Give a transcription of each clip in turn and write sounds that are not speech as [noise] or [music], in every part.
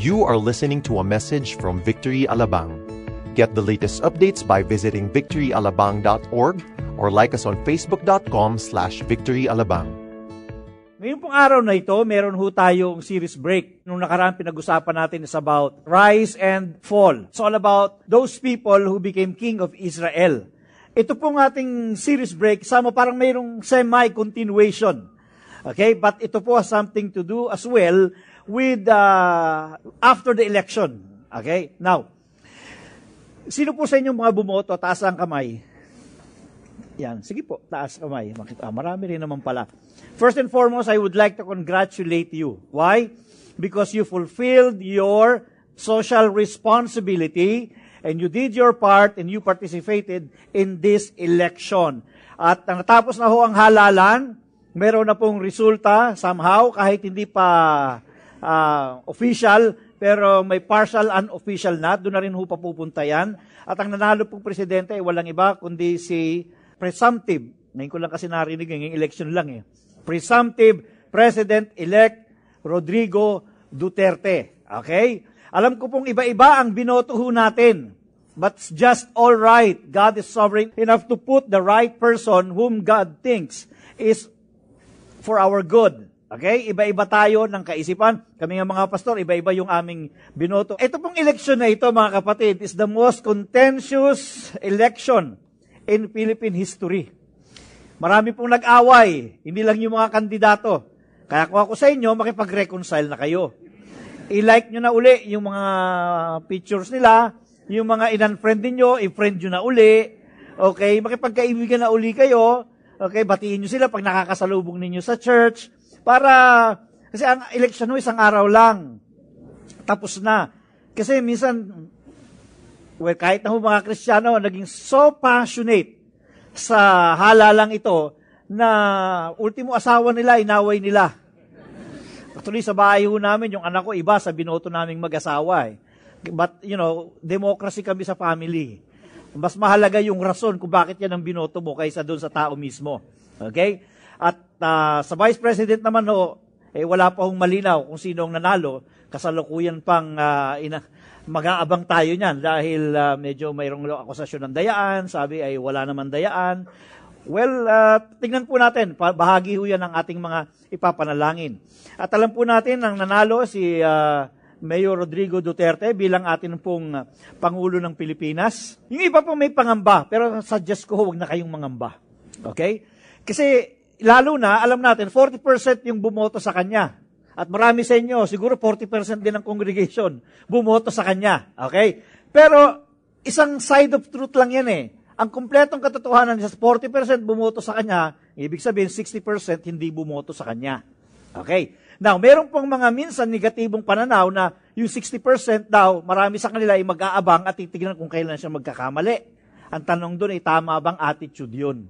You are listening to a message from Victory Alabang. Get the latest updates by visiting victoryalabang.org or like us on facebook.com slash victoryalabang. Ngayon pong araw na ito, meron ho tayong series break. Nung nakaraan pinag-usapan natin is about rise and fall. It's all about those people who became king of Israel. Ito pong ating series break, sama parang mayroong semi-continuation. Okay? But ito po has something to do as well with uh, after the election. Okay? Now, sino po sa inyong mga bumoto, taas ang kamay? Yan. Sige po, taas kamay. Makita, ah, marami rin naman pala. First and foremost, I would like to congratulate you. Why? Because you fulfilled your social responsibility and you did your part and you participated in this election. At natapos na ho ang halalan, meron na pong resulta somehow kahit hindi pa uh, official, pero may partial unofficial na, doon na rin ho papupunta yan. At ang nanalo pong presidente ay walang iba kundi si presumptive, ngayon ko lang kasi narinig, ngayong election lang eh, presumptive President-elect Rodrigo Duterte. Okay? Alam ko pong iba-iba ang binoto ho natin. But it's just all right. God is sovereign enough to put the right person whom God thinks is for our good. Okay? Iba-iba tayo ng kaisipan. Kami nga mga pastor, iba-iba yung aming binoto. Ito pong election na ito, mga kapatid, is the most contentious election in Philippine history. Marami pong nag-away, hindi lang yung mga kandidato. Kaya kung ako sa inyo, makipag-reconcile na kayo. I-like nyo na uli yung mga pictures nila, yung mga in-unfriend ninyo, i-friend nyo na uli. Okay, makipagkaibigan na uli kayo. Okay, batiin nyo sila pag nakakasalubong ninyo sa church. Para, kasi ang election mo isang araw lang. Tapos na. Kasi minsan, well, kahit na mga Kristiyano, naging so passionate sa halalang ito na ultimo asawa nila, inaway nila. Actually, sa bahay ho namin, yung anak ko, iba sa binoto naming mag-asawa. Eh. But, you know, democracy kami sa family. Mas mahalaga yung rason kung bakit yan ang binoto mo kaysa doon sa tao mismo. Okay? At uh, sa Vice President naman ho, eh, wala pa hong malinaw kung sino ang nanalo. Kasalukuyan pang uh, ina, mag-aabang tayo niyan dahil uh, medyo mayroong akusasyon ng dayaan, sabi ay wala naman dayaan. Well, uh, tingnan po natin, bahagi ho yan ng ating mga ipapanalangin. At alam po natin, ang nanalo si uh, Mayor Rodrigo Duterte bilang atin pong Pangulo ng Pilipinas. Yung iba po may pangamba, pero suggest ko huwag na kayong mangamba. Okay? Kasi lalo na, alam natin, 40% yung bumoto sa kanya. At marami sa inyo, siguro 40% din ng congregation, bumoto sa kanya. Okay? Pero, isang side of truth lang yan eh. Ang kumpletong katotohanan niya, 40% bumoto sa kanya, ibig sabihin 60% hindi bumoto sa kanya. Okay? Now, meron pong mga minsan negatibong pananaw na yung 60% daw, marami sa kanila ay mag-aabang at titignan kung kailan siya magkakamali. Ang tanong doon ay tama bang attitude yun?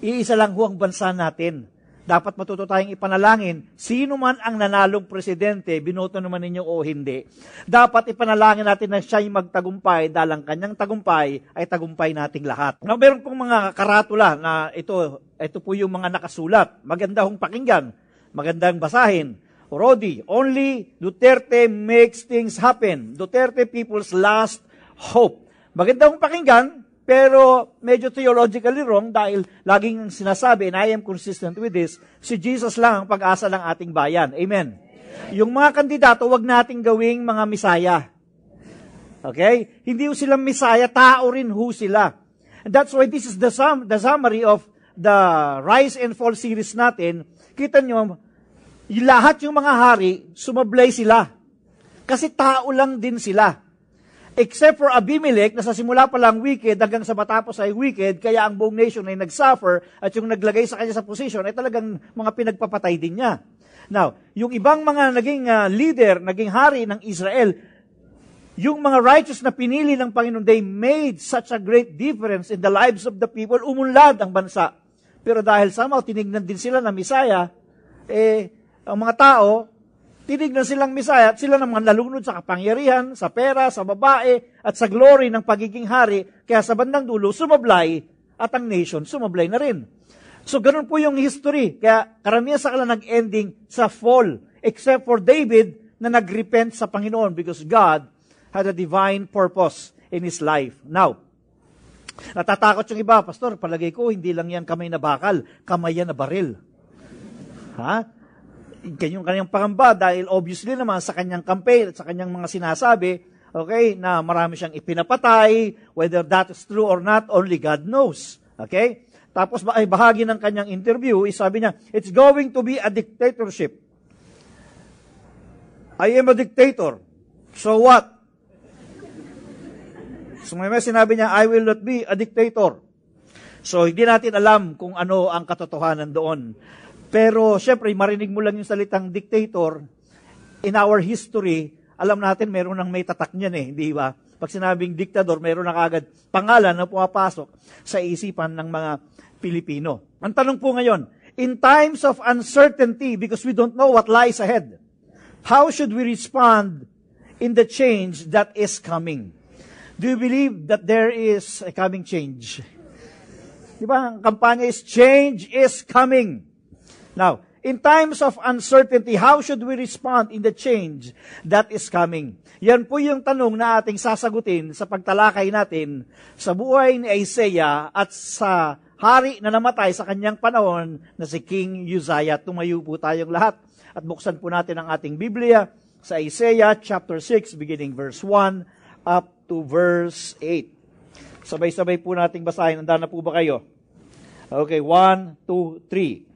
Iisa lang ho ang bansa natin dapat matuto tayong ipanalangin, sino man ang nanalong presidente, binoto naman ninyo o hindi, dapat ipanalangin natin na siya'y magtagumpay dahil ang kanyang tagumpay ay tagumpay nating lahat. Now, meron pong mga karatula na ito, ito po yung mga nakasulat. Maganda hong pakinggan, magandang basahin. Rodi, only Duterte makes things happen. Duterte people's last hope. Maganda hong pakinggan, pero medyo theologically wrong dahil laging sinasabi, and I am consistent with this, si Jesus lang ang pag-asa ng ating bayan. Amen. Yung mga kandidato, wag nating gawing mga misaya. Okay? Hindi ho silang misaya, tao rin ho sila. And that's why this is the, sum, the summary of the Rise and Fall series natin. Kita nyo, lahat yung mga hari, sumablay sila. Kasi tao lang din sila. Except for Abimelech, na sa simula pa lang wicked, hanggang sa matapos ay wicked, kaya ang buong nation ay nag-suffer, at yung naglagay sa kanya sa position ay talagang mga pinagpapatay din niya. Now, yung ibang mga naging uh, leader, naging hari ng Israel, yung mga righteous na pinili ng Panginoon, they made such a great difference in the lives of the people, umunlad ang bansa. Pero dahil somehow tinignan din sila na Misaya, eh, ang mga tao, tinignan silang Misaya at sila naman nalunod sa kapangyarihan, sa pera, sa babae, at sa glory ng pagiging hari. Kaya sa bandang dulo, sumablay at ang nation sumablay na rin. So, ganun po yung history. Kaya karamihan sa kanila nag-ending sa fall. Except for David, na nagrepent sa Panginoon because God had a divine purpose in his life. Now, natatakot yung iba, Pastor, palagay ko, hindi lang yan kamay na bakal, kamay yan na baril. Ha? Kanyang kanyang pangamba dahil obviously naman sa kanyang campaign at sa kanyang mga sinasabi, okay, na marami siyang ipinapatay, whether that is true or not, only God knows. Okay? Tapos ay bahagi ng kanyang interview, sabi niya, it's going to be a dictatorship. I am a dictator. So what? So may sinabi niya, I will not be a dictator. So hindi natin alam kung ano ang katotohanan doon. Pero syempre, marinig mo lang yung salitang dictator, in our history, alam natin meron nang may tatak niyan eh, di ba? Pag sinabing diktador, meron na kagad pangalan na pumapasok sa isipan ng mga Pilipino. Ang tanong po ngayon, in times of uncertainty, because we don't know what lies ahead, how should we respond in the change that is coming? Do you believe that there is a coming change? Di ba? Ang kampanya is, change is coming. Now, in times of uncertainty, how should we respond in the change that is coming? Yan po yung tanong na ating sasagutin sa pagtalakay natin sa buhay ni Isaiah at sa hari na namatay sa kanyang panahon na si King Uzziah. Tumayo po tayong lahat at buksan po natin ang ating Biblia sa Isaiah chapter 6 beginning verse 1 up to verse 8. Sabay-sabay po nating basahin. Handa na po ba kayo? Okay, 1, 2, 3.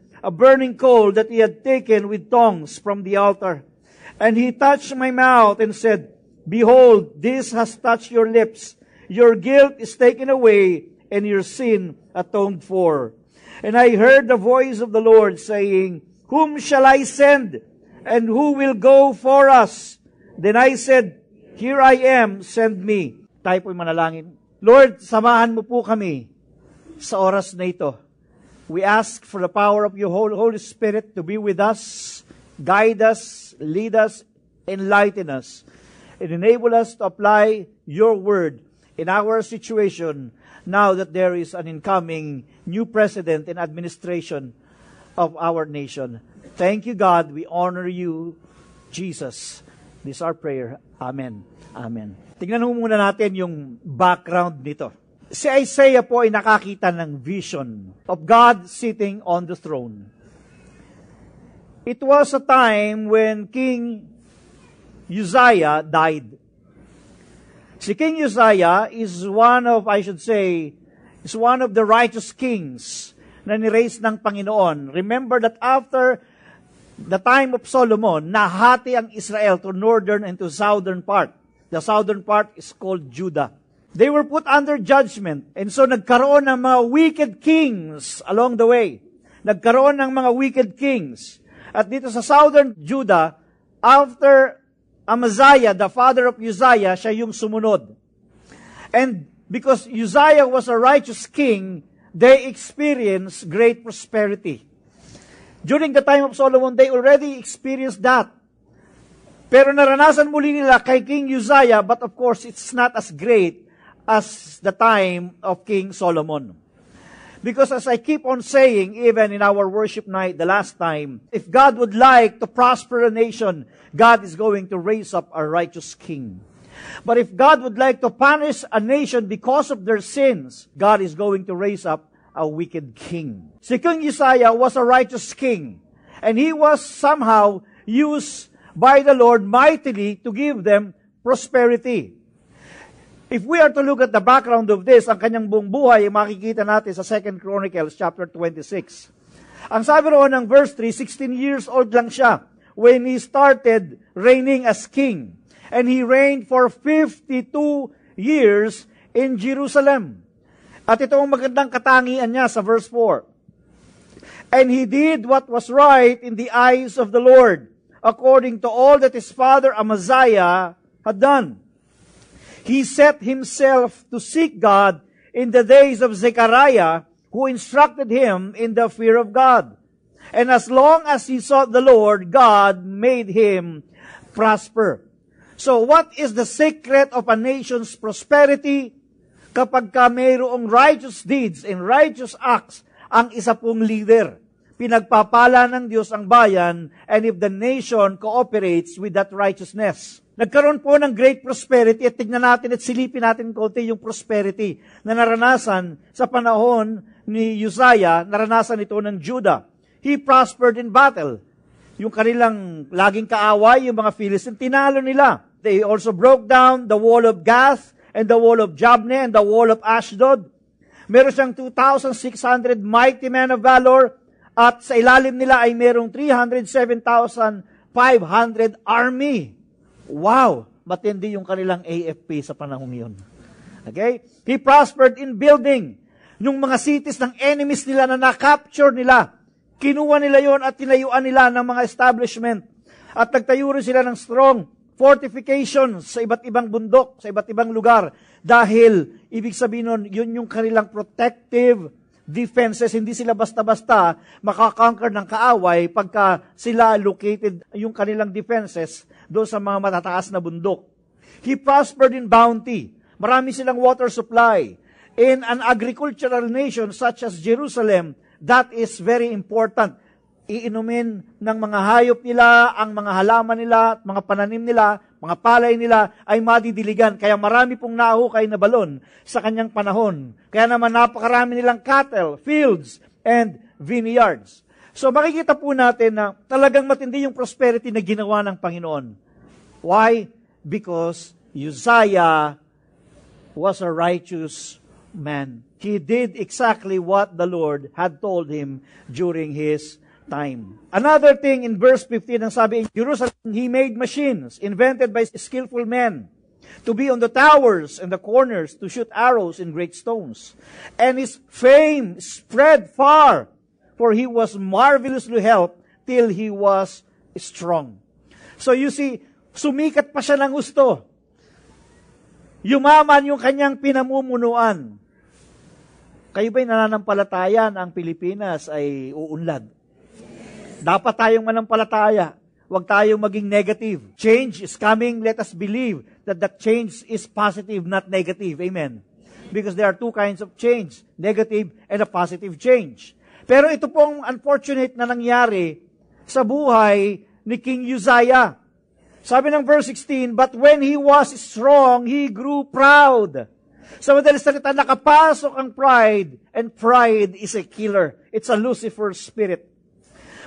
a burning coal that he had taken with tongs from the altar. And he touched my mouth and said, Behold, this has touched your lips. Your guilt is taken away, and your sin atoned for. And I heard the voice of the Lord saying, Whom shall I send? And who will go for us? Then I said, Here I am, send me. Tayo po'y manalangin. Lord, samahan mo po kami sa oras na ito. We ask for the power of your Holy Spirit to be with us, guide us, lead us, enlighten us, and enable us to apply your word in our situation now that there is an incoming new president and administration of our nation. Thank you, God. We honor you, Jesus. This is our prayer. Amen. Amen. Tingnan muna natin yung background nito. Si Isaiah po ay nakakita ng vision of God sitting on the throne. It was a time when King Uzziah died. Si King Uzziah is one of, I should say, is one of the righteous kings na niraise ng Panginoon. Remember that after the time of Solomon, nahati ang Israel to northern and to southern part. The southern part is called Judah. They were put under judgment. And so nagkaroon ng mga wicked kings along the way. Nagkaroon ng mga wicked kings. At dito sa southern Judah, after Amaziah, the father of Uzziah, siya yung sumunod. And because Uzziah was a righteous king, they experienced great prosperity. During the time of Solomon, they already experienced that. Pero naranasan muli nila kay King Uzziah, but of course, it's not as great as the time of King Solomon. Because as I keep on saying, even in our worship night the last time, if God would like to prosper a nation, God is going to raise up a righteous king. But if God would like to punish a nation because of their sins, God is going to raise up a wicked king. Si King Isaiah was a righteous king, and he was somehow used by the Lord mightily to give them prosperity. If we are to look at the background of this, ang kanyang buong buhay, makikita natin sa 2 Chronicles chapter 26. Ang sabi roon ng verse 3, 16 years old lang siya when he started reigning as king. And he reigned for 52 years in Jerusalem. At ito ang magandang katangian niya sa verse 4. And he did what was right in the eyes of the Lord, according to all that his father Amaziah had done. He set himself to seek God in the days of Zechariah, who instructed him in the fear of God. And as long as he sought the Lord, God made him prosper. So what is the secret of a nation's prosperity? Kapag ka mayroong righteous deeds and righteous acts ang isa pong leader. Pinagpapala ng Diyos ang bayan and if the nation cooperates with that righteousness. Nagkaroon po ng great prosperity at tignan natin at silipin natin konti yung prosperity na naranasan sa panahon ni Uzziah, naranasan ito ng Judah. He prospered in battle. Yung kanilang laging kaaway, yung mga Philistine, tinalo nila. They also broke down the wall of Gath and the wall of Jabne and the wall of Ashdod. Meron siyang 2,600 mighty men of valor at sa ilalim nila ay merong 307,500 army. Wow! Matindi yung kanilang AFP sa panahong yun. Okay? He prospered in building. Yung mga cities ng enemies nila na na-capture nila, kinuha nila yon at tinayuan nila ng mga establishment. At nagtayo rin sila ng strong fortifications sa iba't ibang bundok, sa iba't ibang lugar. Dahil, ibig sabihin nun, yun yung kanilang protective defenses, hindi sila basta-basta makakonquer ng kaaway pagka sila located yung kanilang defenses doon sa mga matataas na bundok. He prospered in bounty. Marami silang water supply. In an agricultural nation such as Jerusalem, that is very important. Iinumin ng mga hayop nila, ang mga halaman nila, mga pananim nila, mga palay nila ay madidiligan. Kaya marami pong nahukay na balon sa kanyang panahon. Kaya naman napakarami nilang cattle, fields, and vineyards. So makikita po natin na talagang matindi yung prosperity na ginawa ng Panginoon. Why? Because Uzziah was a righteous man. He did exactly what the Lord had told him during his time. Another thing in verse 15, ang sabi, in Jerusalem, he made machines invented by skillful men to be on the towers and the corners to shoot arrows in great stones. And his fame spread far, for he was marvelously helped till he was strong. So you see, sumikat pa siya ng gusto. Yumaman yung kanyang pinamumunuan. Kayo ba'y nananampalatayan ang Pilipinas ay uunlad? Dapat tayong manampalataya. Huwag tayong maging negative. Change is coming. Let us believe that the change is positive, not negative. Amen. Because there are two kinds of change, negative and a positive change. Pero ito pong unfortunate na nangyari sa buhay ni King Uzziah. Sabi ng verse 16, But when he was strong, he grew proud. Sa madalis salita, nakapasok ang pride, and pride is a killer. It's a Lucifer spirit.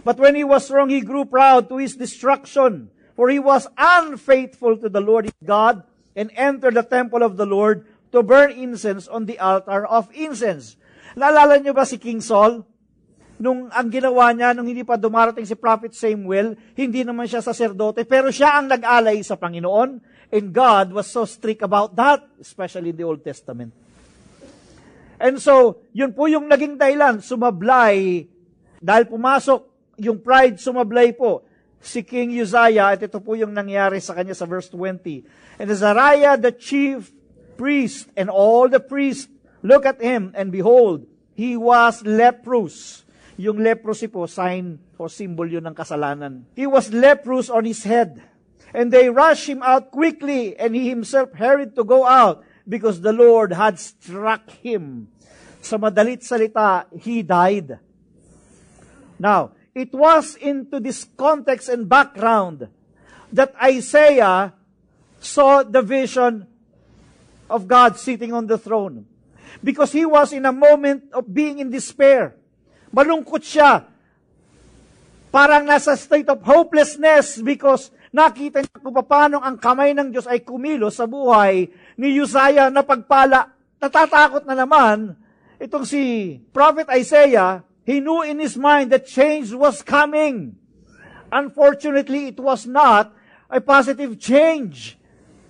But when he was strong, he grew proud to his destruction. For he was unfaithful to the Lord his God, and entered the temple of the Lord to burn incense on the altar of incense. Naalala niyo ba si King Saul? Nung ang ginawa niya, nung hindi pa dumarating si Prophet Samuel, hindi naman siya saserdote, pero siya ang nag-alay sa Panginoon, and God was so strict about that, especially in the Old Testament. And so, yun po yung naging dahilan, sumablay, dahil pumasok yung pride, sumablay po si King Uzziah, at ito po yung nangyari sa kanya sa verse 20. And Azariah, the chief priest, and all the priests, look at him, and behold, he was leprous. Yung leprosy po, sign o symbol yun ng kasalanan. He was leprous on his head. And they rushed him out quickly, and he himself hurried to go out, because the Lord had struck him. Sa madalit salita, he died. Now, it was into this context and background that Isaiah saw the vision of God sitting on the throne. Because he was in a moment of being in despair. Malungkot siya. Parang nasa state of hopelessness because nakita niya kung paano ang kamay ng Diyos ay kumilos sa buhay ni Uzziah na pagpala. Natatakot na naman itong si Prophet Isaiah. He knew in his mind that change was coming. Unfortunately, it was not a positive change.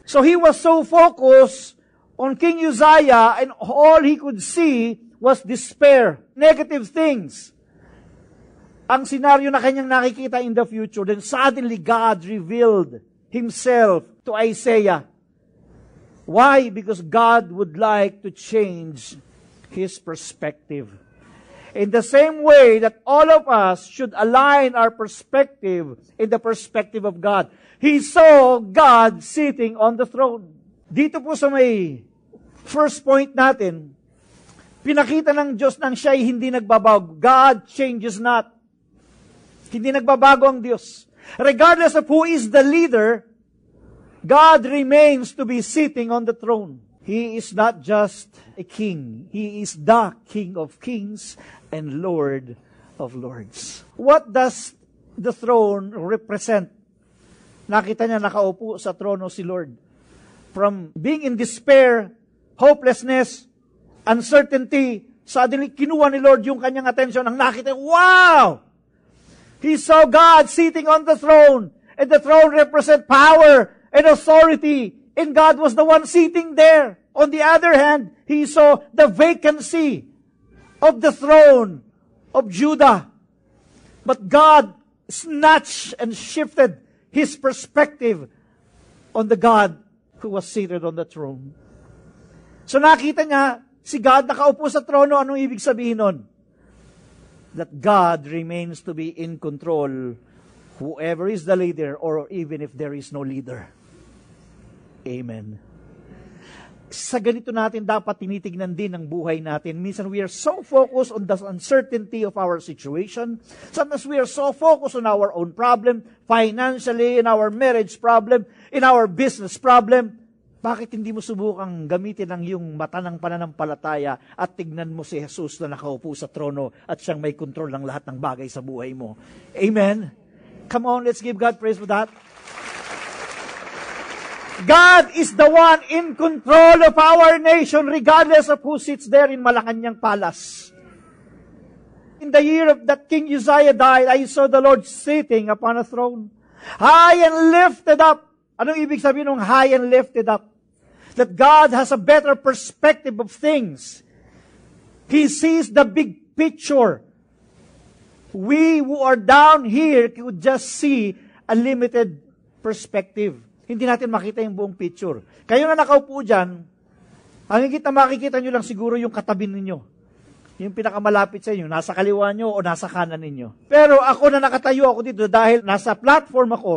So he was so focused on King Uzziah and all he could see was despair, negative things. Ang senaryo na kanyang nakikita in the future, then suddenly God revealed Himself to Isaiah. Why? Because God would like to change His perspective. In the same way that all of us should align our perspective in the perspective of God. He saw God sitting on the throne. Dito po sa may first point natin, Pinakita ng Diyos nang siya'y hindi nagbabago. God changes not. Hindi nagbabago ang Diyos. Regardless of who is the leader, God remains to be sitting on the throne. He is not just a king. He is the King of kings and Lord of lords. What does the throne represent? Nakita niya nakaupo sa trono si Lord. From being in despair, hopelessness, uncertainty, suddenly kinuha ni Lord yung kanyang attention. Ang nakita, wow! He saw God sitting on the throne. And the throne represent power and authority. And God was the one sitting there. On the other hand, he saw the vacancy of the throne of Judah. But God snatched and shifted his perspective on the God who was seated on the throne. So nakita niya, Si God nakaupo sa trono, anong ibig sabihin nun? That God remains to be in control whoever is the leader or even if there is no leader. Amen. Sa ganito natin dapat tinitignan din ang buhay natin. Minsan we are so focused on the uncertainty of our situation. Sometimes we are so focused on our own problem, financially, in our marriage problem, in our business problem, bakit hindi mo subukang gamitin ang iyong mata ng pananampalataya at tignan mo si Jesus na nakaupo sa trono at siyang may kontrol ng lahat ng bagay sa buhay mo? Amen? Come on, let's give God praise for that. God is the one in control of our nation regardless of who sits there in Malacanang Palace. In the year of that King Uzziah died, I saw the Lord sitting upon a throne, high and lifted up. Anong ibig sabihin ng high and lifted up? That God has a better perspective of things. He sees the big picture. We who are down here could just see a limited perspective. Hindi natin makita yung buong picture. Kayo na nakaupo dyan, ang higit na makikita nyo lang siguro yung katabi ninyo. Yung pinakamalapit sa inyo, nasa kaliwa nyo o nasa kanan ninyo. Pero ako na nakatayo ako dito dahil nasa platform ako,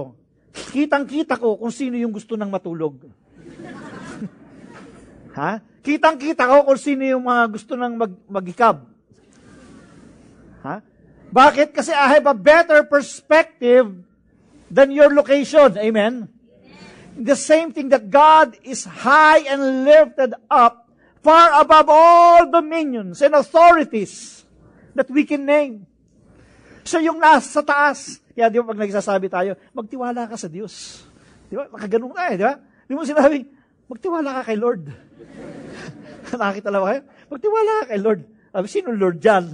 kitang-kita ko kung sino yung gusto nang matulog. Ha? Kitang-kita ko kung sino yung mga gusto nang mag magikab. Ha? Bakit? Kasi I have a better perspective than your location. Amen? The same thing that God is high and lifted up far above all dominions and authorities that we can name. So yung nasa taas, kaya di ba pag nagsasabi tayo, magtiwala ka sa Diyos. Di ba? Nakaganon na eh, di ba? Di mo sinabi, magtiwala ka kay Lord. [laughs] Nakakita lang kayo? Magtiwala ka kay Lord. Sabi, sino Lord dyan?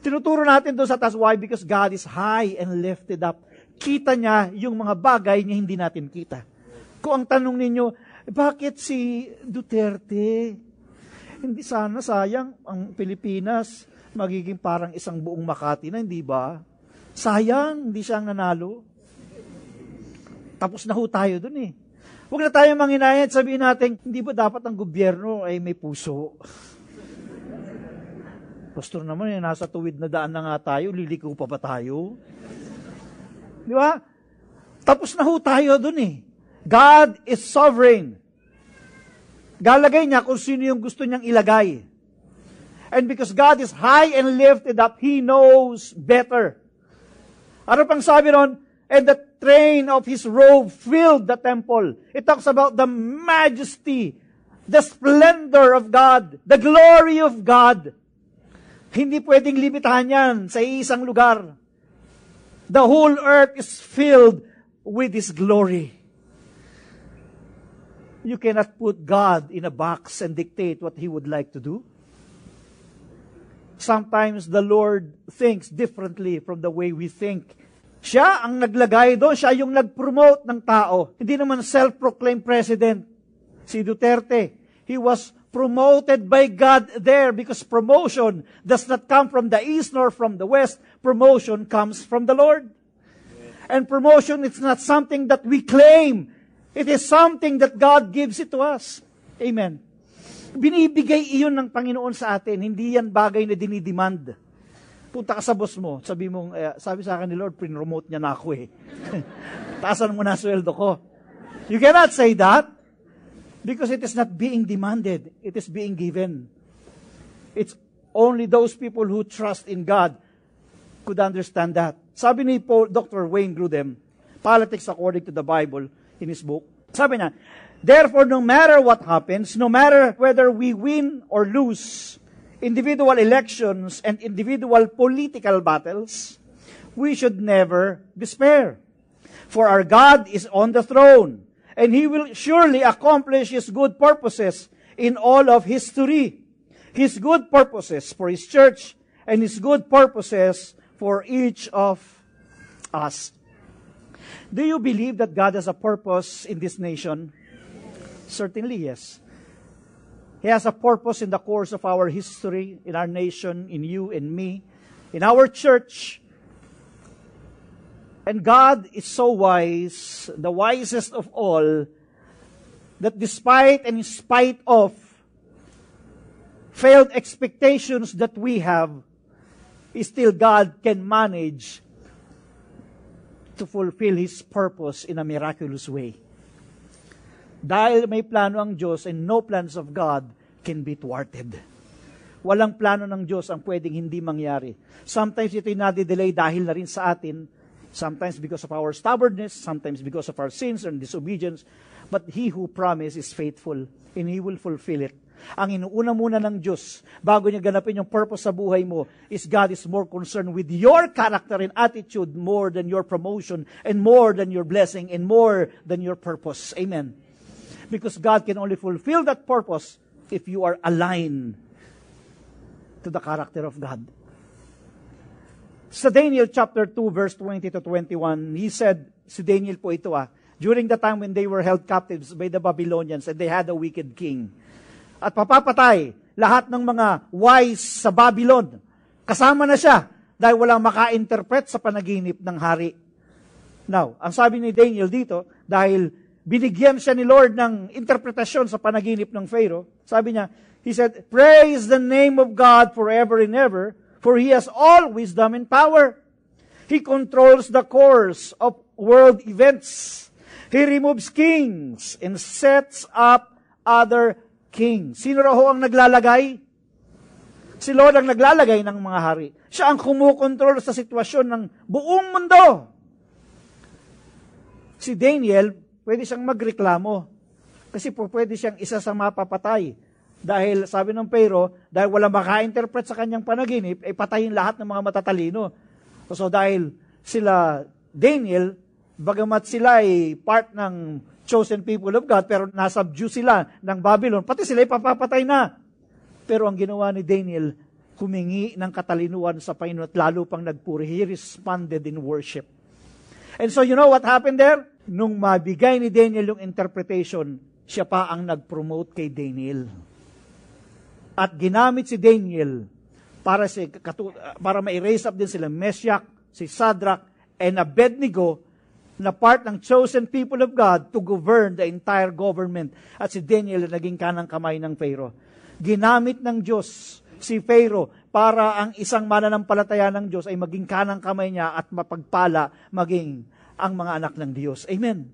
Tinuturo natin doon sa taas. Why? Because God is high and lifted up. Kita niya yung mga bagay niya hindi natin kita. Kung ang tanong ninyo, bakit si Duterte? Hindi sana sayang ang Pilipinas magiging parang isang buong Makati na, hindi ba? Sayang, hindi siya nanalo. Tapos na ho tayo dun eh. Huwag na tayo manghinayad, sabihin natin, hindi ba dapat ang gobyerno ay may puso? Pastor naman, eh, nasa tuwid na daan na nga tayo, liliko pa ba tayo? Di ba? Tapos na ho tayo dun eh. God is sovereign. Galagay niya kung sino yung gusto niyang ilagay. And because God is high and lifted up, He knows better. Ano pang sabi ron? and the train of his robe filled the temple. It talks about the majesty, the splendor of God, the glory of God. Hindi pwedeng limitahan yan sa isang lugar. The whole earth is filled with His glory. You cannot put God in a box and dictate what He would like to do. Sometimes the Lord thinks differently from the way we think. Siya ang naglagay doon, siya yung nag-promote ng tao. Hindi naman self-proclaimed president si Duterte. He was promoted by God there because promotion does not come from the east nor from the west. Promotion comes from the Lord. And promotion is not something that we claim. It is something that God gives it to us. Amen. Binibigay iyon ng Panginoon sa atin. Hindi yan bagay na dinidemand. Punta ka sa boss mo, sabi mo, eh, sabi sa akin ni Lord, pinromote niya na ako eh. [laughs] Taasan mo na sweldo ko. You cannot say that because it is not being demanded. It is being given. It's only those people who trust in God could understand that. Sabi ni Paul, Dr. Wayne Grudem, Politics According to the Bible, in his book. Sabi na, Therefore, no matter what happens, no matter whether we win or lose individual elections and individual political battles, we should never despair. For our God is on the throne, and He will surely accomplish His good purposes in all of history. His good purposes for His church, and His good purposes for each of us. Do you believe that God has a purpose in this nation? Certainly, yes. He has a purpose in the course of our history, in our nation, in you and me, in our church. And God is so wise, the wisest of all, that despite and in spite of failed expectations that we have, still God can manage to fulfill His purpose in a miraculous way. Dahil may plano ang Diyos and no plans of God can be thwarted. Walang plano ng Diyos ang pwedeng hindi mangyari. Sometimes ito'y nadidelay dahil na rin sa atin. Sometimes because of our stubbornness, sometimes because of our sins and disobedience. But He who promised is faithful and He will fulfill it. Ang inuuna muna ng Diyos, bago niya ganapin yung purpose sa buhay mo, is God is more concerned with your character and attitude more than your promotion and more than your blessing and more than your purpose. Amen. Because God can only fulfill that purpose if you are aligned to the character of God. Sa Daniel chapter 2 verse 20 to 21, he said, si Daniel po ito ah, during the time when they were held captives by the Babylonians and they had a wicked king. At papapatay lahat ng mga wise sa Babylon. Kasama na siya dahil walang maka-interpret sa panaginip ng hari. Now, ang sabi ni Daniel dito, dahil binigyan siya ni Lord ng interpretasyon sa panaginip ng Pharaoh, sabi niya, he said, Praise the name of God forever and ever, for He has all wisdom and power. He controls the course of world events. He removes kings and sets up other kings. Sino raw ang naglalagay? Si Lord ang naglalagay ng mga hari. Siya ang kumukontrol sa sitwasyon ng buong mundo. Si Daniel, pwede siyang magreklamo. Kasi po pwede siyang isa sa mapapatay. Dahil sabi ng Pero, dahil wala maka-interpret sa kanyang panaginip, ay patayin lahat ng mga matatalino. So dahil sila, Daniel, bagamat sila ay part ng chosen people of God, pero nasubdue sila ng Babylon, pati sila ipapapatay na. Pero ang ginawa ni Daniel, humingi ng katalinuhan sa Panginoon at lalo pang nagpuri. He responded in worship. And so you know what happened there? Nung mabigay ni Daniel yung interpretation, siya pa ang nag-promote kay Daniel. At ginamit si Daniel para si para ma-erase up din sila Meshach, si Sadrach, and Abednego na part ng chosen people of God to govern the entire government. At si Daniel naging kanang kamay ng Pharaoh. Ginamit ng Diyos si Pharaoh para ang isang mananampalataya ng Diyos ay maging kanang kamay niya at mapagpala maging ang mga anak ng Diyos. Amen.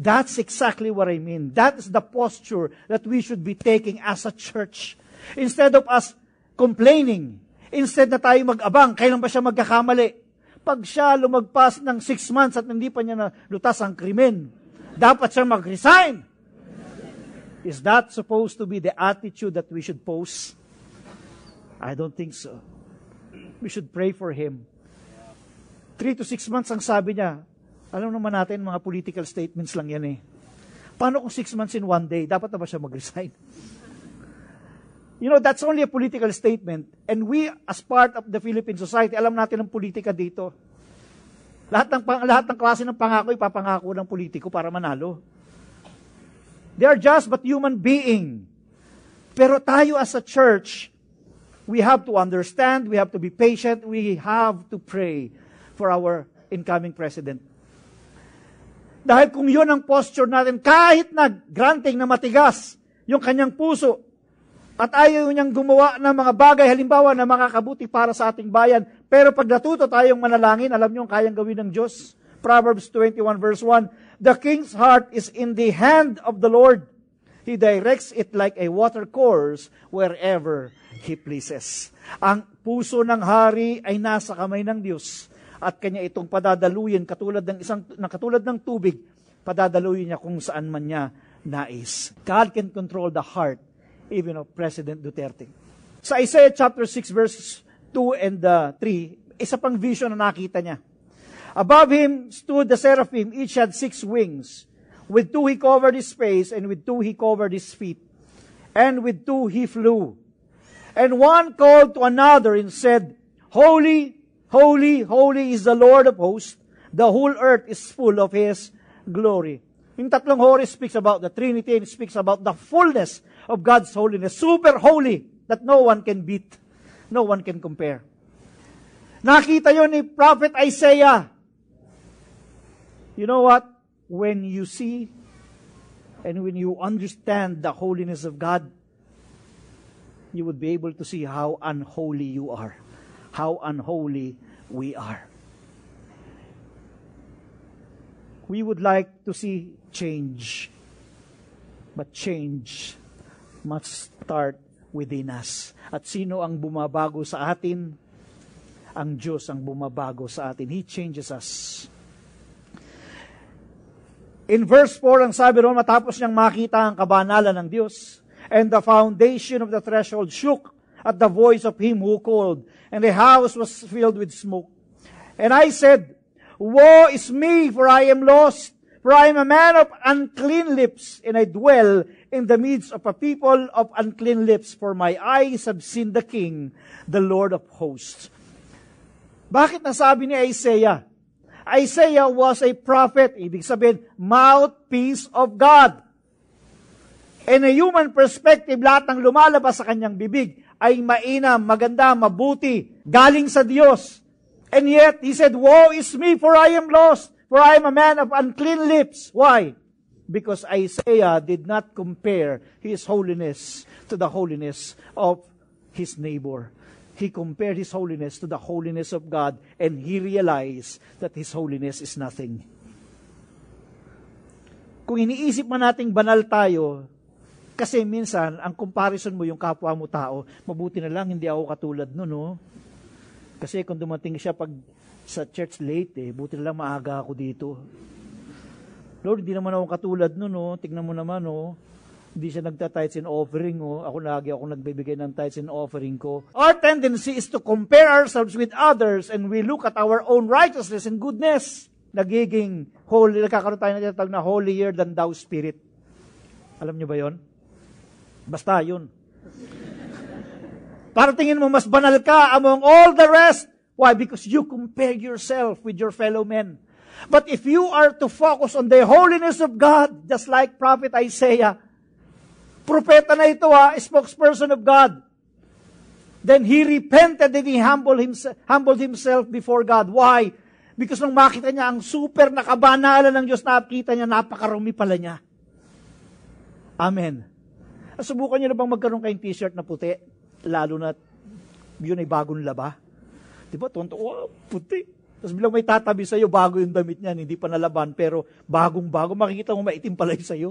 That's exactly what I mean. That is the posture that we should be taking as a church. Instead of us complaining, instead na tayo mag-abang, kailan ba siya magkakamali? Pag siya lumagpas ng six months at hindi pa niya na lutas ang krimen, dapat siya mag-resign. Is that supposed to be the attitude that we should pose? I don't think so. We should pray for him. Three to six months ang sabi niya. Alam naman natin, mga political statements lang yan eh. Paano kung six months in one day? Dapat na ba siya mag-resign? You know, that's only a political statement. And we, as part of the Philippine society, alam natin ang politika dito. Lahat ng, lahat ng klase ng pangako, ipapangako ng politiko para manalo. They are just but human being. Pero tayo as a church, we have to understand, we have to be patient, we have to pray for our incoming president. Dahil kung yun ang posture natin, kahit na granting na matigas yung kanyang puso, at ayaw niyang gumawa ng mga bagay, halimbawa na makakabuti para sa ating bayan. Pero pag natuto tayong manalangin, alam niyo ang kayang gawin ng Diyos. Proverbs 21 verse 1, The king's heart is in the hand of the Lord. He directs it like a water course wherever He pleases. Ang puso ng hari ay nasa kamay ng Diyos at kanya itong padadaluyin katulad ng isang na katulad ng tubig padadaluyin niya kung saan man niya nais. God can control the heart even of President Duterte. Sa Isaiah chapter 6 verses 2 and uh, 3, isa pang vision na nakita niya. Above him stood the seraphim, each had six wings. With two he covered his face, and with two he covered his feet. And with two he flew. And one called to another and said, Holy, holy, holy is the Lord of hosts. The whole earth is full of his glory. Yung tatlong holy speaks about the Trinity and speaks about the fullness of God's holiness. Super holy that no one can beat. No one can compare. Nakita yon ni Prophet Isaiah. You know what? When you see and when you understand the holiness of God, you would be able to see how unholy you are. How unholy we are. We would like to see change. But change must start within us. At sino ang bumabago sa atin? Ang Diyos ang bumabago sa atin. He changes us. In verse 4, ang sabi roon, matapos niyang makita ang kabanalan ng Diyos, and the foundation of the threshold shook at the voice of him who called, and the house was filled with smoke. And I said, Woe is me, for I am lost, for I am a man of unclean lips, and I dwell in the midst of a people of unclean lips, for my eyes have seen the King, the Lord of hosts. Bakit nasabi ni Isaiah? Isaiah was a prophet, ibig sabihin, mouthpiece of God. In a human perspective, lahat ng lumalabas sa kanyang bibig ay mainam, maganda, mabuti, galing sa Diyos. And yet, he said, Woe is me, for I am lost, for I am a man of unclean lips. Why? because Isaiah did not compare his holiness to the holiness of his neighbor. He compared his holiness to the holiness of God and he realized that his holiness is nothing. Kung iniisip man nating banal tayo, kasi minsan, ang comparison mo yung kapwa mo tao, mabuti na lang hindi ako katulad no, no? Kasi kung dumating siya pag sa church late, eh, buti na lang maaga ako dito. Lord, hindi naman ako katulad nun, no? Tignan mo naman, no? Hindi siya nagta-tithes and offering, oh. Ako lagi ako nagbibigay ng tithes and offering ko. Our tendency is to compare ourselves with others and we look at our own righteousness and goodness. Nagiging holy, nagkakaroon tayo na tinatawag na holier than thou spirit. Alam niyo ba yon? Basta yun. Para tingin mo mas banal ka among all the rest. Why? Because you compare yourself with your fellow men. But if you are to focus on the holiness of God, just like Prophet Isaiah, propeta na ito ha, spokesperson of God, then he repented and he humbled himself, humbled himself before God. Why? Because nung makita niya ang super nakabanalan ng Diyos, nakita niya, napakarumi pala niya. Amen. Subukan niyo na bang magkaroon kayong t-shirt na puti? Lalo na yun ay bagong laba. Di ba? Tonto, oh, puti. Tapos bilang may tatabi sa'yo, bago yung damit niyan, hindi pa nalaban, pero bagong-bago, makikita mo maitim pala yung sa'yo.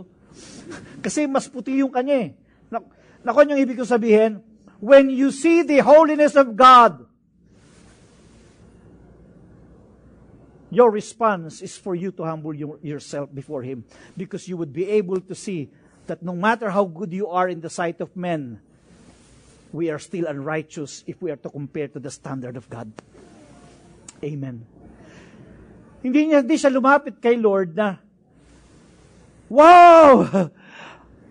[laughs] Kasi mas puti yung kanya eh. Naku, yung ibig ko sabihin, when you see the holiness of God, your response is for you to humble your, yourself before Him because you would be able to see that no matter how good you are in the sight of men, we are still unrighteous if we are to compare to the standard of God. Amen. Hindi niya, hindi siya lumapit kay Lord na, Wow!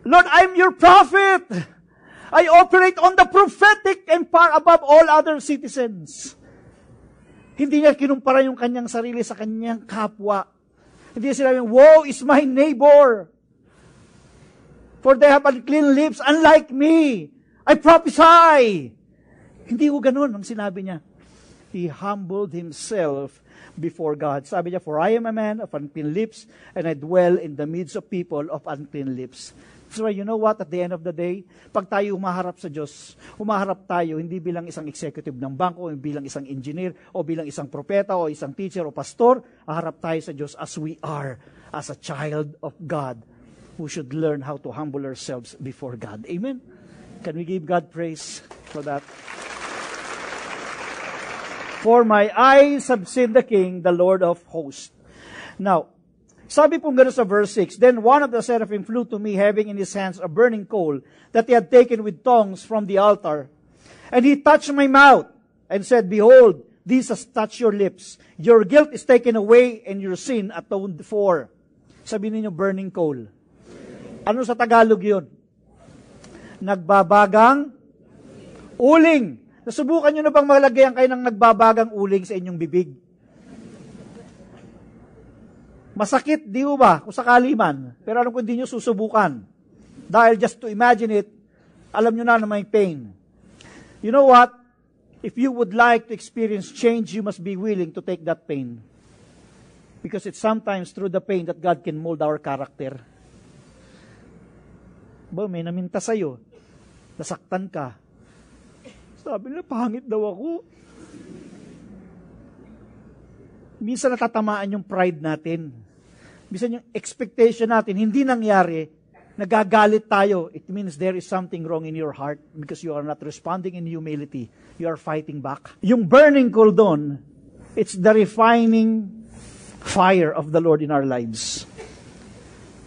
Lord, I'm your prophet. I operate on the prophetic and far above all other citizens. Hindi niya kinumpara yung kanyang sarili sa kanyang kapwa. Hindi niya sinabing, woe is my neighbor. For they have unclean lips, unlike me. I prophesy. Hindi ko ganun ang sinabi niya. He humbled himself before God. Sabi niya, For I am a man of unclean lips, and I dwell in the midst of people of unclean lips. So you know what, at the end of the day, pag tayo humaharap sa Diyos, humaharap tayo hindi bilang isang executive ng bangko, o bilang isang engineer, o bilang isang propeta, o isang teacher, o pastor, haharap tayo sa Diyos as we are, as a child of God, who should learn how to humble ourselves before God. Amen? Can we give God praise for that? For my eyes have seen the King, the Lord of hosts. Now, sabi po gano'n sa verse 6, Then one of the seraphim flew to me, having in his hands a burning coal that he had taken with tongs from the altar. And he touched my mouth and said, Behold, this has touched your lips. Your guilt is taken away and your sin atoned for. Sabi ninyo, burning coal. Ano sa Tagalog yun? Nagbabagang uling. Nasubukan nyo na bang malagyan kayo ng nagbabagang uling sa inyong bibig? Masakit, di ba? Kung sakali man. Pero alam ko hindi nyo susubukan. Dahil just to imagine it, alam nyo na na may pain. You know what? If you would like to experience change, you must be willing to take that pain. Because it's sometimes through the pain that God can mold our character. Ba, may naminta sa'yo. Nasaktan ka sabi nila, pangit daw ako. Minsan natatamaan yung pride natin. Minsan yung expectation natin, hindi nangyari, nagagalit tayo. It means there is something wrong in your heart because you are not responding in humility. You are fighting back. Yung burning coal doon, it's the refining fire of the Lord in our lives.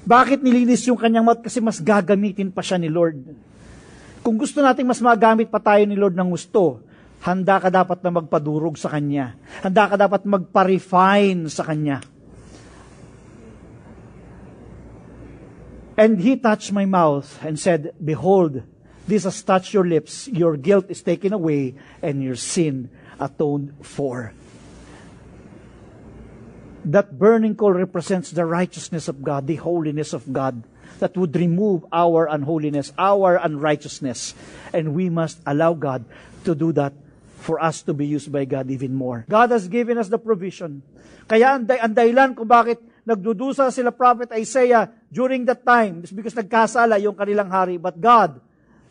Bakit nilinis yung kanyang mouth? Kasi mas gagamitin pa siya ni Lord. Kung gusto nating mas magamit pa tayo ni Lord ng gusto, handa ka dapat na magpadurog sa Kanya. Handa ka dapat magpa-refine sa Kanya. And he touched my mouth and said, Behold, this has touched your lips, your guilt is taken away, and your sin atoned for. That burning coal represents the righteousness of God, the holiness of God that would remove our unholiness, our unrighteousness. And we must allow God to do that for us to be used by God even more. God has given us the provision. Kaya ang, ang dahilan kung bakit nagdudusa sila Prophet Isaiah during that time is because nagkasala yung kanilang hari. But God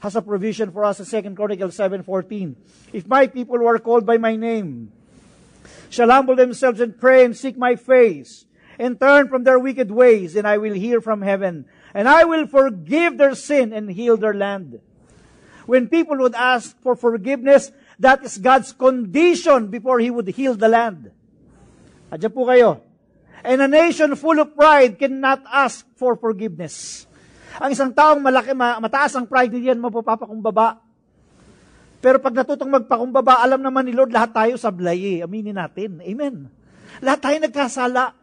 has a provision for us in 2 Chronicles 7.14. If my people who are called by my name shall humble themselves and pray and seek my face and turn from their wicked ways, then I will hear from heaven and I will forgive their sin and heal their land. When people would ask for forgiveness, that is God's condition before He would heal the land. Adyan po kayo. And a nation full of pride cannot ask for forgiveness. Ang isang taong malaki, mataas ang pride, hindi yan mapapakumbaba. Pero pag natutong magpakumbaba, alam naman ni Lord, lahat tayo sablay eh. Aminin natin. Amen. Lahat tayo nagkasala.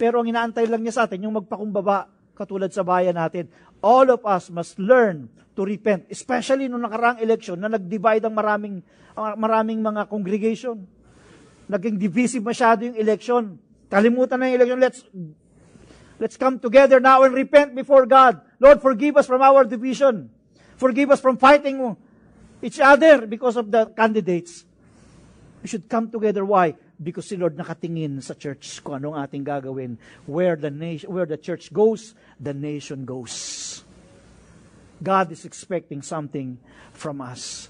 Pero ang inaantay lang niya sa atin, yung magpakumbaba katulad sa bayan natin, all of us must learn to repent. Especially nung nakaraang election na nag-divide ang maraming, maraming mga congregation. Naging divisive masyado yung election. Kalimutan na yung election. Let's, let's come together now and repent before God. Lord, forgive us from our division. Forgive us from fighting each other because of the candidates. We should come together. Why? because si Lord nakatingin sa church kung anong ating gagawin. Where the, nation, where the church goes, the nation goes. God is expecting something from us.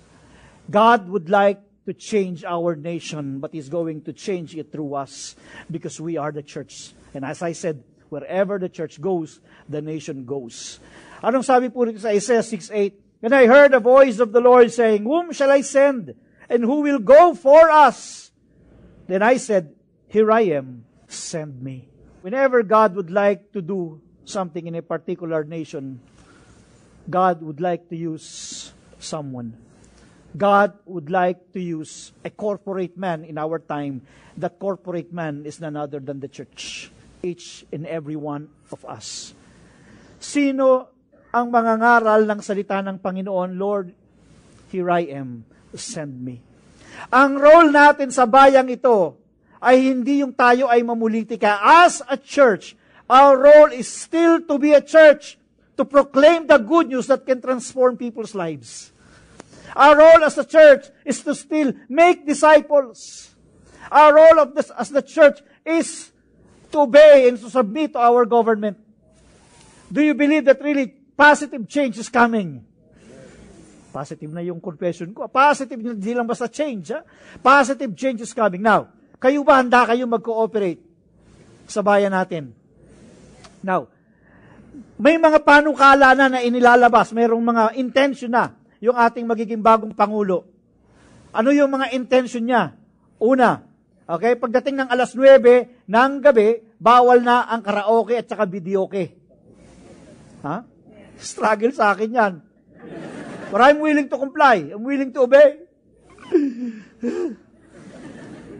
God would like to change our nation, but He's going to change it through us because we are the church. And as I said, wherever the church goes, the nation goes. Anong sabi po rito sa Isaiah 6.8? And I heard a voice of the Lord saying, Whom shall I send? And who will go for us? Then I said, Here I am, send me. Whenever God would like to do something in a particular nation, God would like to use someone. God would like to use a corporate man in our time. That corporate man is none other than the church. Each and every one of us. sino ang mangangaral ng salita ng Panginoon, Lord, here I am, send me. Ang role natin sa bayang ito ay hindi yung tayo ay mamulitika. As a church, our role is still to be a church, to proclaim the good news that can transform people's lives. Our role as a church is to still make disciples. Our role of this, as the church is to obey and to submit to our government. Do you believe that really positive change is coming? Positive na yung confession ko. Positive, hindi lang basta change. Ha? Positive change is coming. Now, kayo ba handa kayo mag-cooperate sa bayan natin? Now, may mga panukala na na inilalabas, mayroong mga intention na yung ating magiging bagong Pangulo. Ano yung mga intention niya? Una, okay, pagdating ng alas 9 ng gabi, bawal na ang karaoke at saka videoke. Ha? Struggle sa akin yan. But I'm willing to comply. I'm willing to obey.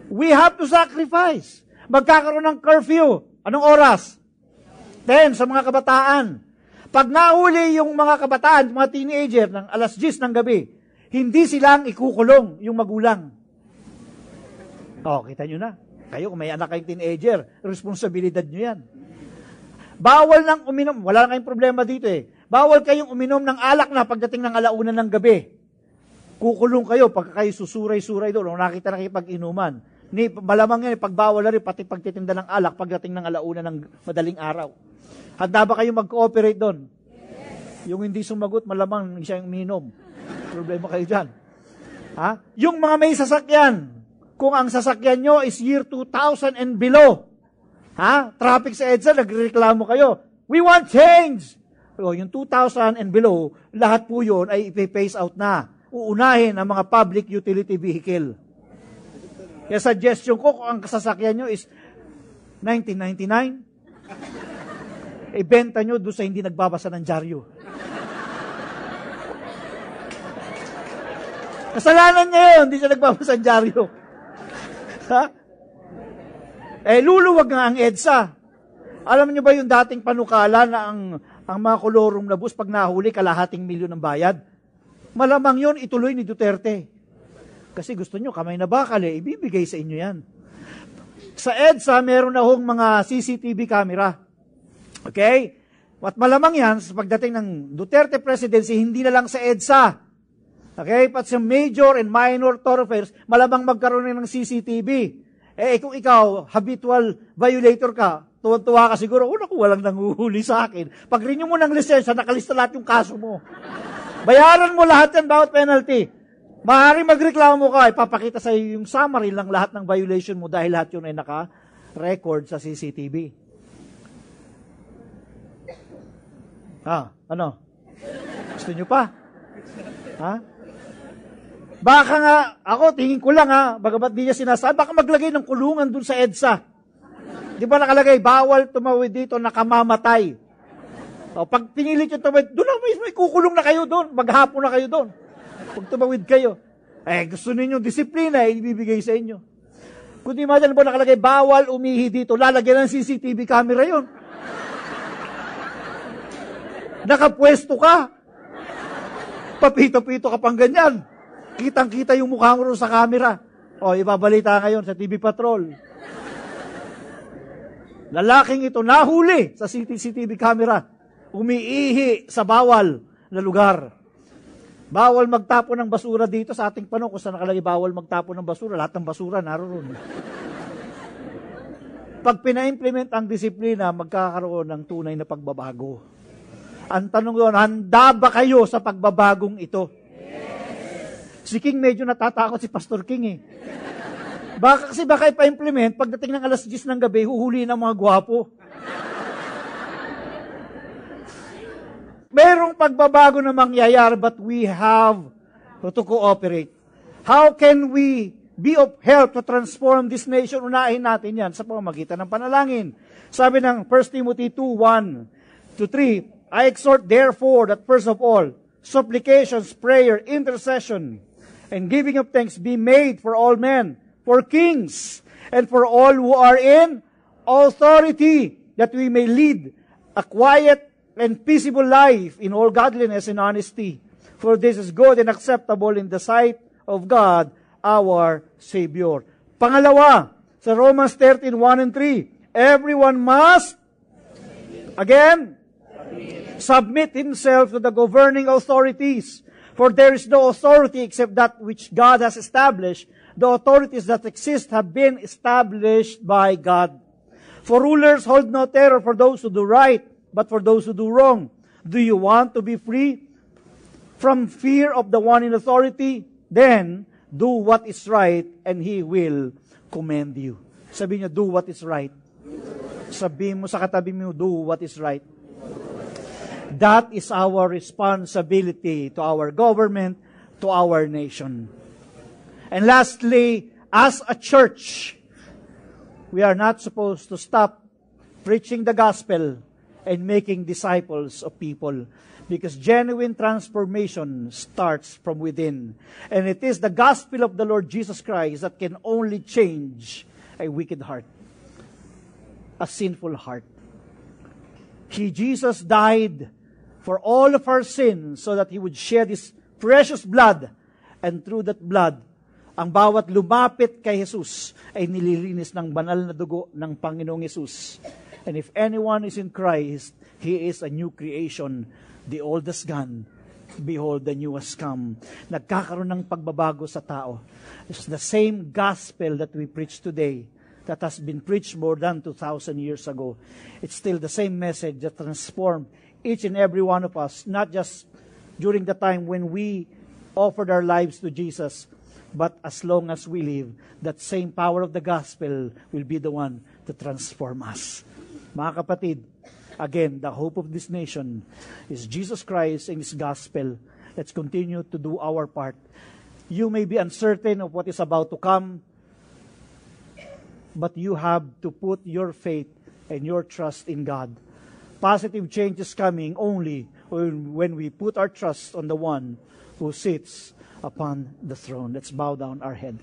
We have to sacrifice. Magkakaroon ng curfew. Anong oras? 10 sa mga kabataan. Pag nahuli yung mga kabataan, mga teenager ng alas 10 ng gabi, hindi silang ikukulong yung magulang. Oh, kita nyo na. Kayo, kung may anak kayong teenager, responsibilidad nyo yan. Bawal nang uminom. Wala na kayong problema dito eh. Bawal kayong uminom ng alak na pagdating ng alauna ng gabi. Kukulong kayo pag kayo susuray-suray doon o nakita na kayo pag-inuman. Ni, malamang yan, pagbawal na rin pati pagtitinda ng alak pagdating ng alauna ng madaling araw. Handa ba kayo mag-cooperate doon? Yung hindi sumagot, malamang siya yung minom. Problema kayo dyan. Ha? Yung mga may sasakyan, kung ang sasakyan nyo is year 2000 and below, ha? Traffic sa EDSA, nagreklamo kayo. We want change! O, yung 2000 and below, lahat po yun ay ipi-phase out na. Uunahin ang mga public utility vehicle. Kaya suggestion ko, kung ang sasakyan nyo is 1999, ibenta nyo doon sa hindi nagbabasa ng dyaryo. Kasalanan niya yun, hindi siya nagbabasa ng dyaryo. ha? Eh, luluwag nga ang EDSA. Alam niyo ba yung dating panukala na ang, ang mga kolorum na bus, pag nahuli, kalahating milyon ng bayad? Malamang yon ituloy ni Duterte. Kasi gusto nyo, kamay na bakal eh, ibibigay sa inyo yan. Sa EDSA, meron na hong mga CCTV camera. Okay? At malamang yan, sa pagdating ng Duterte presidency, hindi na lang sa EDSA. Okay? Pat sa major and minor thoroughfares, malamang magkaroon ng CCTV. Eh, kung ikaw, habitual violator ka, tuwan-tuwa ka siguro, oh, naku, walang nanguhuli sa akin. Pag renew mo ng lisensya, nakalista lahat yung kaso mo. Bayaran mo lahat yan, bawat penalty. Maaari magreklamo ka, ipapakita sa iyo yung summary lang lahat ng violation mo dahil lahat yun ay naka-record sa CCTV. Ha? Ano? Gusto nyo pa? Ha? Baka nga, ako, tingin ko lang ha, bagamat di niya sinasabi, baka maglagay ng kulungan dun sa EDSA. Di ba nakalagay, bawal tumawid dito, nakamamatay. O, pag pinilit yung tumawid, doon na mismo, ikukulong na kayo doon, maghapon na kayo doon. Pag tumawid kayo, eh, gusto ninyo disiplina, eh, ibibigay sa inyo. Kung di madyan po nakalagay, bawal umihi dito, lalagyan ng CCTV camera yon. Nakapwesto ka. Papito-pito ka pang ganyan. Kitang-kita yung mukha mo sa camera. O, ibabalita ngayon sa TV Patrol. Lalaking ito nahuli sa CCTV camera. Umiihi sa bawal na lugar. Bawal magtapon ng basura dito sa ating panahon. Kung saan nakalagay bawal magtapon ng basura, lahat ng basura naroon. Pag pina-implement ang disiplina, magkakaroon ng tunay na pagbabago. Ang tanong doon, handa ba kayo sa pagbabagong ito? Si King medyo natatakot si Pastor King eh. Baka kasi baka ipa-implement, pagdating ng alas 10 ng gabi, huhuli ng mga gwapo. Merong pagbabago na mangyayari but we have to cooperate. How can we be of help to transform this nation? Unahin natin yan sa pamamagitan ng panalangin. Sabi ng 1 Timothy 2, 1 to 3, I exhort therefore that first of all, supplications, prayer, intercession, and giving of thanks be made for all men, for kings, and for all who are in authority, that we may lead a quiet and peaceable life in all godliness and honesty. For this is good and acceptable in the sight of God, our Savior. Pangalawa, sa Romans 13, 1 and 3, everyone must, again, submit himself to the governing authorities. For there is no authority except that which God has established. The authorities that exist have been established by God. For rulers hold no terror for those who do right, but for those who do wrong. Do you want to be free from fear of the one in authority? Then, do what is right and He will commend you. Sabi niya, do what is right. Sabi mo sa katabi mo, do what is right. That is our responsibility to our government, to our nation. And lastly, as a church, we are not supposed to stop preaching the gospel and making disciples of people because genuine transformation starts from within. And it is the gospel of the Lord Jesus Christ that can only change a wicked heart, a sinful heart. He, Jesus, died for all of our sins so that He would shed His precious blood. And through that blood, ang bawat lumapit kay Jesus ay nililinis ng banal na dugo ng Panginoong Jesus. And if anyone is in Christ, he is a new creation. The old has gone. Behold, the new has come. Nagkakaroon ng pagbabago sa tao. It's the same gospel that we preach today that has been preached more than 2,000 years ago. It's still the same message that transformed each and every one of us, not just during the time when we offered our lives to Jesus, but as long as we live, that same power of the gospel will be the one to transform us. Mga kapatid, again, the hope of this nation is Jesus Christ and His gospel. Let's continue to do our part. You may be uncertain of what is about to come, but you have to put your faith and your trust in God. Positive change is coming only when we put our trust on the one who sits upon the throne. Let's bow down our head.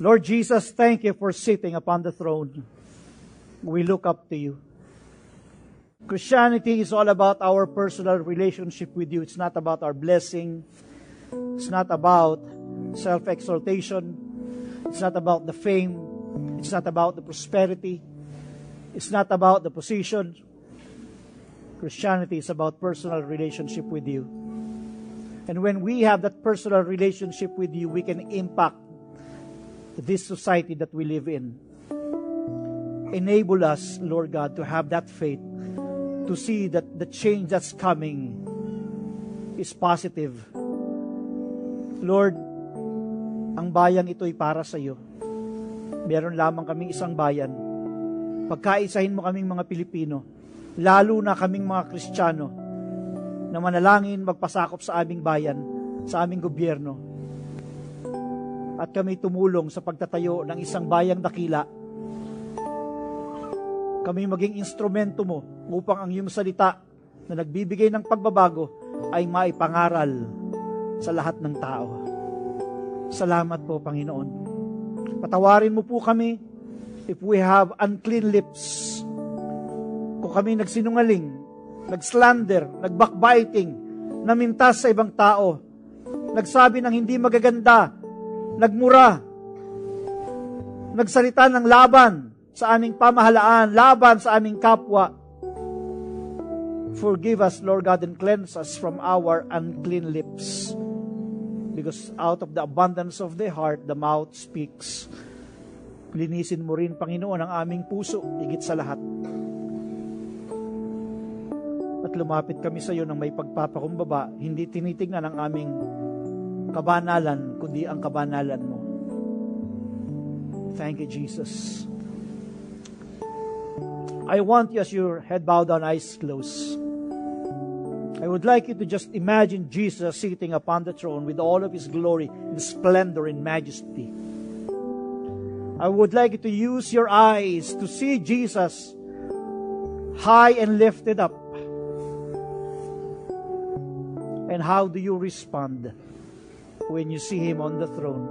Lord Jesus, thank you for sitting upon the throne. We look up to you. Christianity is all about our personal relationship with you. It's not about our blessing. It's not about self exaltation. It's not about the fame. It's not about the prosperity. It's not about the position. Christianity is about personal relationship with you. And when we have that personal relationship with you, we can impact this society that we live in. Enable us, Lord God, to have that faith, to see that the change that's coming is positive. Lord, ang bayang ito ay para sa iyo. Meron lamang kaming isang bayan. Pagkaisahin mo kaming mga Pilipino, lalo na kaming mga Kristiyano, na manalangin magpasakop sa aming bayan, sa aming gobyerno. At kami tumulong sa pagtatayo ng isang bayang dakila. Kami maging instrumento mo upang ang iyong salita na nagbibigay ng pagbabago ay maipangaral sa lahat ng tao. Salamat po, Panginoon. Patawarin mo po kami if we have unclean lips. Kung kami nagsinungaling, nagslander, nagbackbiting, namintas sa ibang tao, nagsabi ng hindi magaganda, nagmura, nagsalita ng laban sa aming pamahalaan, laban sa aming kapwa. Forgive us, Lord God, and cleanse us from our unclean lips. Because out of the abundance of the heart, the mouth speaks. Linisin mo rin, Panginoon, ang aming puso, higit sa lahat. At lumapit kami sa iyo ng may pagpapakumbaba, hindi tinitingnan ang aming kabanalan, kundi ang kabanalan mo. Thank you, Jesus. I want you as your head bowed down, eyes closed. I would like you to just imagine Jesus sitting upon the throne with all of his glory and splendor and majesty. I would like you to use your eyes to see Jesus high and lifted up. And how do you respond when you see him on the throne?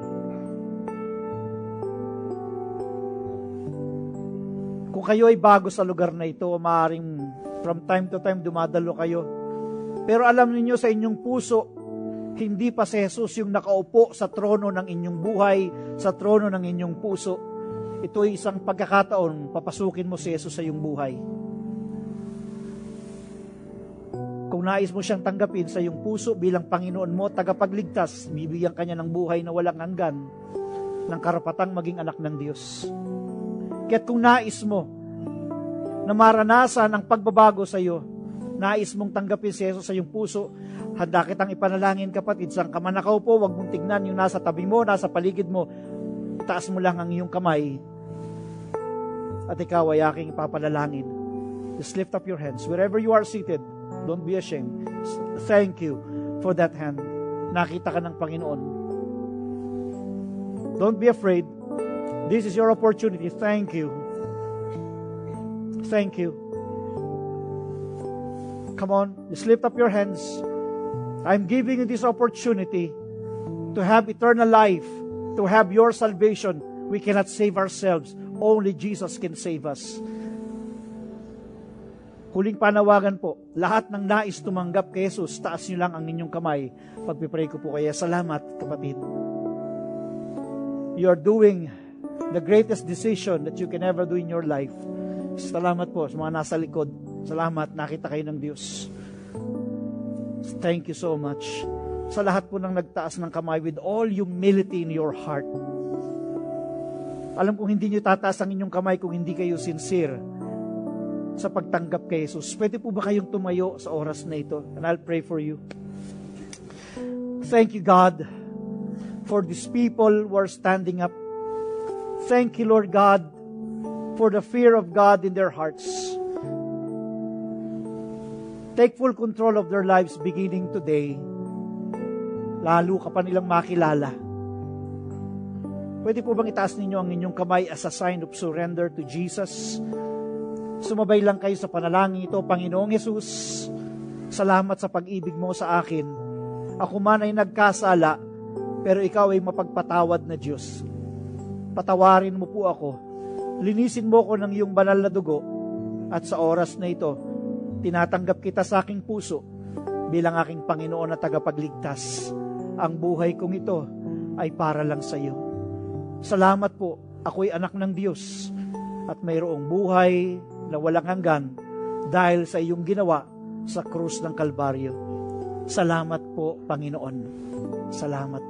Kung kayo ay bago sa lugar na ito, maaaring from time to time dumadalo kayo. Pero alam niyo sa inyong puso, hindi pa si Jesus yung nakaupo sa trono ng inyong buhay, sa trono ng inyong puso. Ito ay isang pagkakataon, papasukin mo si Jesus sa iyong buhay. Nais mo siyang tanggapin sa iyong puso bilang Panginoon mo, tagapagligtas, bibigyan kanya ng buhay na walang hanggan, ng karapatang maging anak ng Diyos. Kaya't kung nais mo na maranasan ang pagbabago sa iyo, nais mong tanggapin si Jesus sa iyong puso, handa kitang ipanalangin kapatid, saan ka man huwag mong tignan yung nasa tabi mo, nasa paligid mo, itaas mo lang ang iyong kamay, at ikaw ay aking ipapanalangin. Just lift up your hands. Wherever you are seated, don't be ashamed. Thank you for that hand. Nakita ka ng Panginoon. Don't be afraid. This is your opportunity. Thank you. Thank you. Come on, just lift up your hands. I'm giving you this opportunity to have eternal life, to have your salvation. We cannot save ourselves. Only Jesus can save us. Huling panawagan po, lahat ng nais tumanggap kay Jesus, taas niyo lang ang inyong kamay. Pagpipray ko po kaya, salamat kapatid. You are doing the greatest decision that you can ever do in your life. Salamat po sa mga nasa likod. Salamat, nakita kayo ng Diyos. Thank you so much. Sa lahat po ng nagtaas ng kamay with all humility in your heart. Alam kong hindi nyo tataas ang inyong kamay kung hindi kayo sincere sa pagtanggap kay Jesus. Pwede po ba kayong tumayo sa oras na ito? And I'll pray for you. Thank you, God, for these people who are standing up. Thank you, Lord God, for the fear of God in their hearts. Take full control of their lives beginning today. Lalo ka pa nilang makilala. Pwede po bang itaas ninyo ang inyong kamay as a sign of surrender to Jesus? Sumabay lang kayo sa panalangin ito, Panginoong Yesus. Salamat sa pag-ibig mo sa akin. Ako man ay nagkasala, pero ikaw ay mapagpatawad na Diyos. Patawarin mo po ako. Linisin mo ko ng iyong banal na dugo at sa oras na ito, tinatanggap kita sa aking puso bilang aking Panginoon na tagapagligtas. Ang buhay kong ito ay para lang sa iyo. Salamat po, ako'y anak ng Diyos at mayroong buhay na walang hanggan dahil sa iyong ginawa sa krus ng Kalbaryo. Salamat po, Panginoon. Salamat